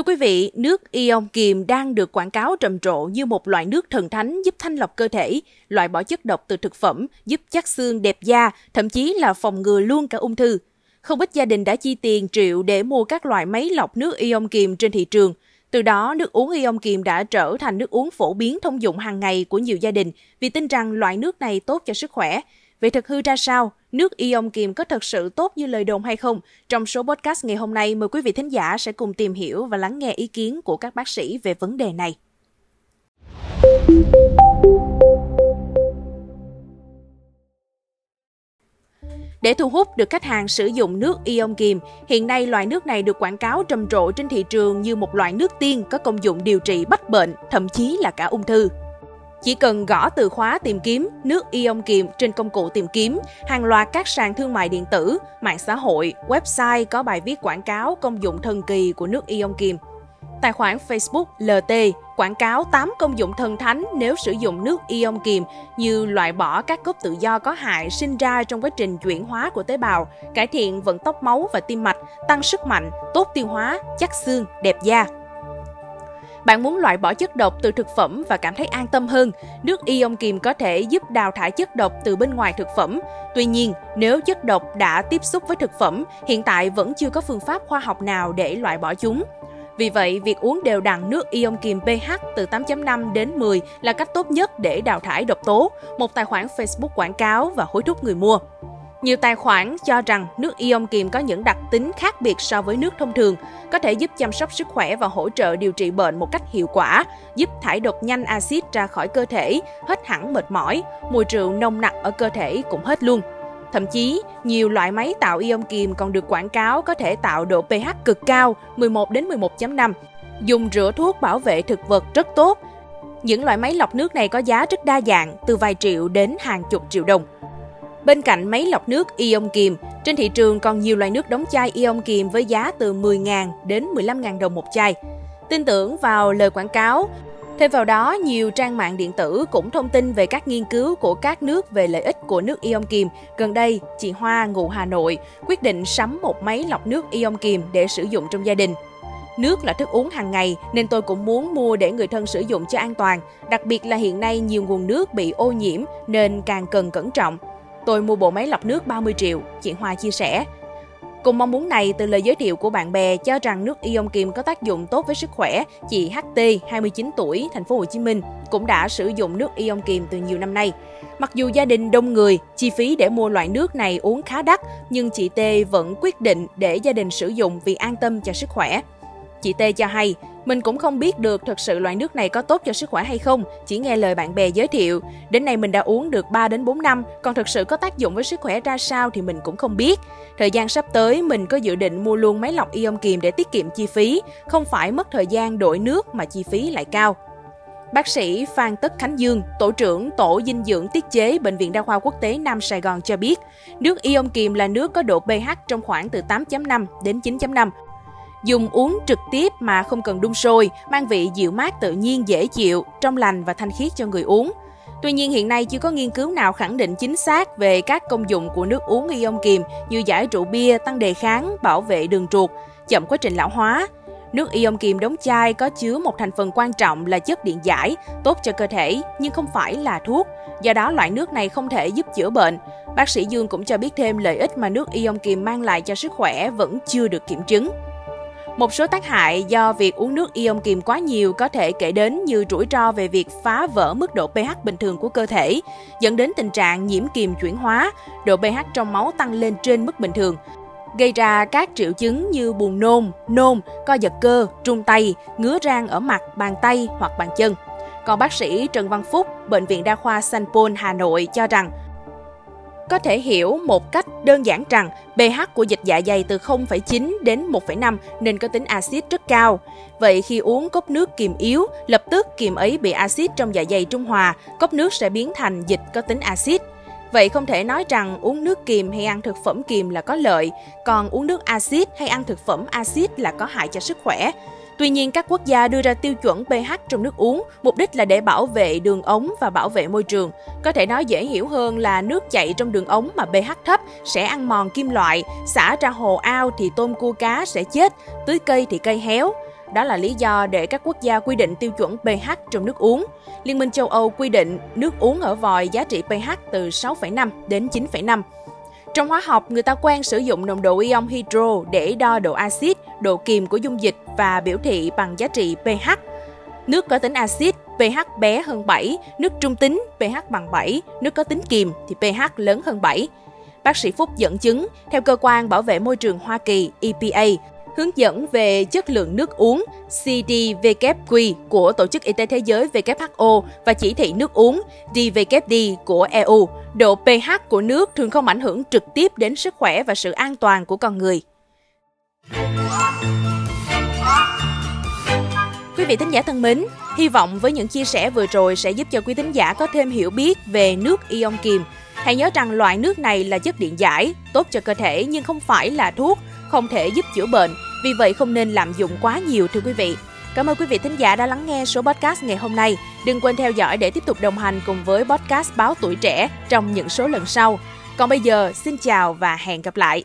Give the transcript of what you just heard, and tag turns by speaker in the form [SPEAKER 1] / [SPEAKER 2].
[SPEAKER 1] Thưa quý vị, nước ion kiềm đang được quảng cáo trầm trộ như một loại nước thần thánh giúp thanh lọc cơ thể, loại bỏ chất độc từ thực phẩm, giúp chắc xương đẹp da, thậm chí là phòng ngừa luôn cả ung thư. Không ít gia đình đã chi tiền triệu để mua các loại máy lọc nước ion kiềm trên thị trường. Từ đó, nước uống ion kiềm đã trở thành nước uống phổ biến thông dụng hàng ngày của nhiều gia đình vì tin rằng loại nước này tốt cho sức khỏe. Vậy thực hư ra sao? Nước ion kiềm có thật sự tốt như lời đồn hay không? Trong số podcast ngày hôm nay, mời quý vị thính giả sẽ cùng tìm hiểu và lắng nghe ý kiến của các bác sĩ về vấn đề này. Để thu hút được khách hàng sử dụng nước ion kiềm, hiện nay loại nước này được quảng cáo trầm trộ trên thị trường như một loại nước tiên có công dụng điều trị bách bệnh, thậm chí là cả ung thư. Chỉ cần gõ từ khóa tìm kiếm nước ion kiềm trên công cụ tìm kiếm, hàng loạt các sàn thương mại điện tử, mạng xã hội, website có bài viết quảng cáo công dụng thần kỳ của nước ion kiềm. Tài khoản Facebook LT quảng cáo 8 công dụng thần thánh nếu sử dụng nước ion kiềm như loại bỏ các gốc tự do có hại sinh ra trong quá trình chuyển hóa của tế bào, cải thiện vận tốc máu và tim mạch, tăng sức mạnh, tốt tiêu hóa, chắc xương, đẹp da. Bạn muốn loại bỏ chất độc từ thực phẩm và cảm thấy an tâm hơn, nước ion kiềm có thể giúp đào thải chất độc từ bên ngoài thực phẩm. Tuy nhiên, nếu chất độc đã tiếp xúc với thực phẩm, hiện tại vẫn chưa có phương pháp khoa học nào để loại bỏ chúng. Vì vậy, việc uống đều đặn nước ion kiềm pH từ 8.5 đến 10 là cách tốt nhất để đào thải độc tố, một tài khoản Facebook quảng cáo và hối thúc người mua. Nhiều tài khoản cho rằng nước ion kiềm có những đặc tính khác biệt so với nước thông thường, có thể giúp chăm sóc sức khỏe và hỗ trợ điều trị bệnh một cách hiệu quả, giúp thải độc nhanh axit ra khỏi cơ thể, hết hẳn mệt mỏi, mùi rượu nồng nặc ở cơ thể cũng hết luôn. Thậm chí, nhiều loại máy tạo ion kiềm còn được quảng cáo có thể tạo độ pH cực cao 11 đến 11.5, dùng rửa thuốc bảo vệ thực vật rất tốt. Những loại máy lọc nước này có giá rất đa dạng, từ vài triệu đến hàng chục triệu đồng. Bên cạnh máy lọc nước ion kiềm, trên thị trường còn nhiều loại nước đóng chai ion kiềm với giá từ 10.000 đến 15.000 đồng một chai. Tin tưởng vào lời quảng cáo, Thêm vào đó, nhiều trang mạng điện tử cũng thông tin về các nghiên cứu của các nước về lợi ích của nước ion kiềm. Gần đây, chị Hoa ngụ Hà Nội quyết định sắm một máy lọc nước ion kiềm để sử dụng trong gia đình. Nước là thức uống hàng ngày nên tôi cũng muốn mua để người thân sử dụng cho an toàn, đặc biệt là hiện nay nhiều nguồn nước bị ô nhiễm nên càng cần cẩn trọng. Tôi mua bộ máy lọc nước 30 triệu, chị Hoa chia sẻ. Cùng mong muốn này từ lời giới thiệu của bạn bè cho rằng nước ion kiềm có tác dụng tốt với sức khỏe, chị HT, 29 tuổi, thành phố Hồ Chí Minh cũng đã sử dụng nước ion kiềm từ nhiều năm nay. Mặc dù gia đình đông người, chi phí để mua loại nước này uống khá đắt, nhưng chị T vẫn quyết định để gia đình sử dụng vì an tâm cho sức khỏe. Chị T cho hay, mình cũng không biết được thật sự loại nước này có tốt cho sức khỏe hay không, chỉ nghe lời bạn bè giới thiệu. Đến nay mình đã uống được 3 đến 4 năm, còn thật sự có tác dụng với sức khỏe ra sao thì mình cũng không biết. Thời gian sắp tới mình có dự định mua luôn máy lọc ion kiềm để tiết kiệm chi phí, không phải mất thời gian đổi nước mà chi phí lại cao. Bác sĩ Phan Tất Khánh Dương, tổ trưởng Tổ dinh dưỡng tiết chế Bệnh viện Đa khoa Quốc tế Nam Sài Gòn cho biết, nước ion kiềm là nước có độ pH trong khoảng từ 8.5 đến 9.5, Dùng uống trực tiếp mà không cần đun sôi, mang vị dịu mát tự nhiên dễ chịu, trong lành và thanh khiết cho người uống. Tuy nhiên hiện nay chưa có nghiên cứu nào khẳng định chính xác về các công dụng của nước uống ion kiềm như giải rượu bia, tăng đề kháng, bảo vệ đường ruột, chậm quá trình lão hóa. Nước ion kiềm đóng chai có chứa một thành phần quan trọng là chất điện giải, tốt cho cơ thể nhưng không phải là thuốc. Do đó loại nước này không thể giúp chữa bệnh. Bác sĩ Dương cũng cho biết thêm lợi ích mà nước ion kiềm mang lại cho sức khỏe vẫn chưa được kiểm chứng. Một số tác hại do việc uống nước ion kiềm quá nhiều có thể kể đến như rủi ro về việc phá vỡ mức độ pH bình thường của cơ thể, dẫn đến tình trạng nhiễm kiềm chuyển hóa, độ pH trong máu tăng lên trên mức bình thường, gây ra các triệu chứng như buồn nôn, nôn, co giật cơ, trung tay, ngứa rang ở mặt, bàn tay hoặc bàn chân. Còn bác sĩ Trần Văn Phúc, Bệnh viện Đa khoa Sanh Pôn, Hà Nội cho rằng có thể hiểu một cách đơn giản rằng pH của dịch dạ dày từ 0,9 đến 1,5 nên có tính axit rất cao. Vậy khi uống cốc nước kiềm yếu, lập tức kiềm ấy bị axit trong dạ dày trung hòa, cốc nước sẽ biến thành dịch có tính axit. Vậy không thể nói rằng uống nước kiềm hay ăn thực phẩm kiềm là có lợi, còn uống nước axit hay ăn thực phẩm axit là có hại cho sức khỏe. Tuy nhiên, các quốc gia đưa ra tiêu chuẩn pH trong nước uống, mục đích là để bảo vệ đường ống và bảo vệ môi trường. Có thể nói dễ hiểu hơn là nước chảy trong đường ống mà pH thấp sẽ ăn mòn kim loại, xả ra hồ ao thì tôm cua cá sẽ chết, tưới cây thì cây héo. Đó là lý do để các quốc gia quy định tiêu chuẩn pH trong nước uống. Liên minh châu Âu quy định nước uống ở vòi giá trị pH từ 6,5 đến 9,5. Trong hóa học, người ta quen sử dụng nồng độ ion hydro để đo độ axit, độ kiềm của dung dịch và biểu thị bằng giá trị pH. Nước có tính axit, pH bé hơn 7, nước trung tính, pH bằng 7, nước có tính kiềm thì pH lớn hơn 7. Bác sĩ Phúc dẫn chứng, theo cơ quan bảo vệ môi trường Hoa Kỳ EPA, hướng dẫn về chất lượng nước uống CDVQ của Tổ chức Y tế Thế giới WHO và chỉ thị nước uống DVKD của EU, độ pH của nước thường không ảnh hưởng trực tiếp đến sức khỏe và sự an toàn của con người. Vị thính giả thân mến, hy vọng với những chia sẻ vừa rồi sẽ giúp cho quý thính giả có thêm hiểu biết về nước ion kiềm. Hãy nhớ rằng loại nước này là chất điện giải, tốt cho cơ thể nhưng không phải là thuốc, không thể giúp chữa bệnh, vì vậy không nên lạm dụng quá nhiều thưa quý vị. Cảm ơn quý vị thính giả đã lắng nghe số podcast ngày hôm nay. Đừng quên theo dõi để tiếp tục đồng hành cùng với podcast Báo Tuổi Trẻ trong những số lần sau. Còn bây giờ, xin chào và hẹn gặp lại.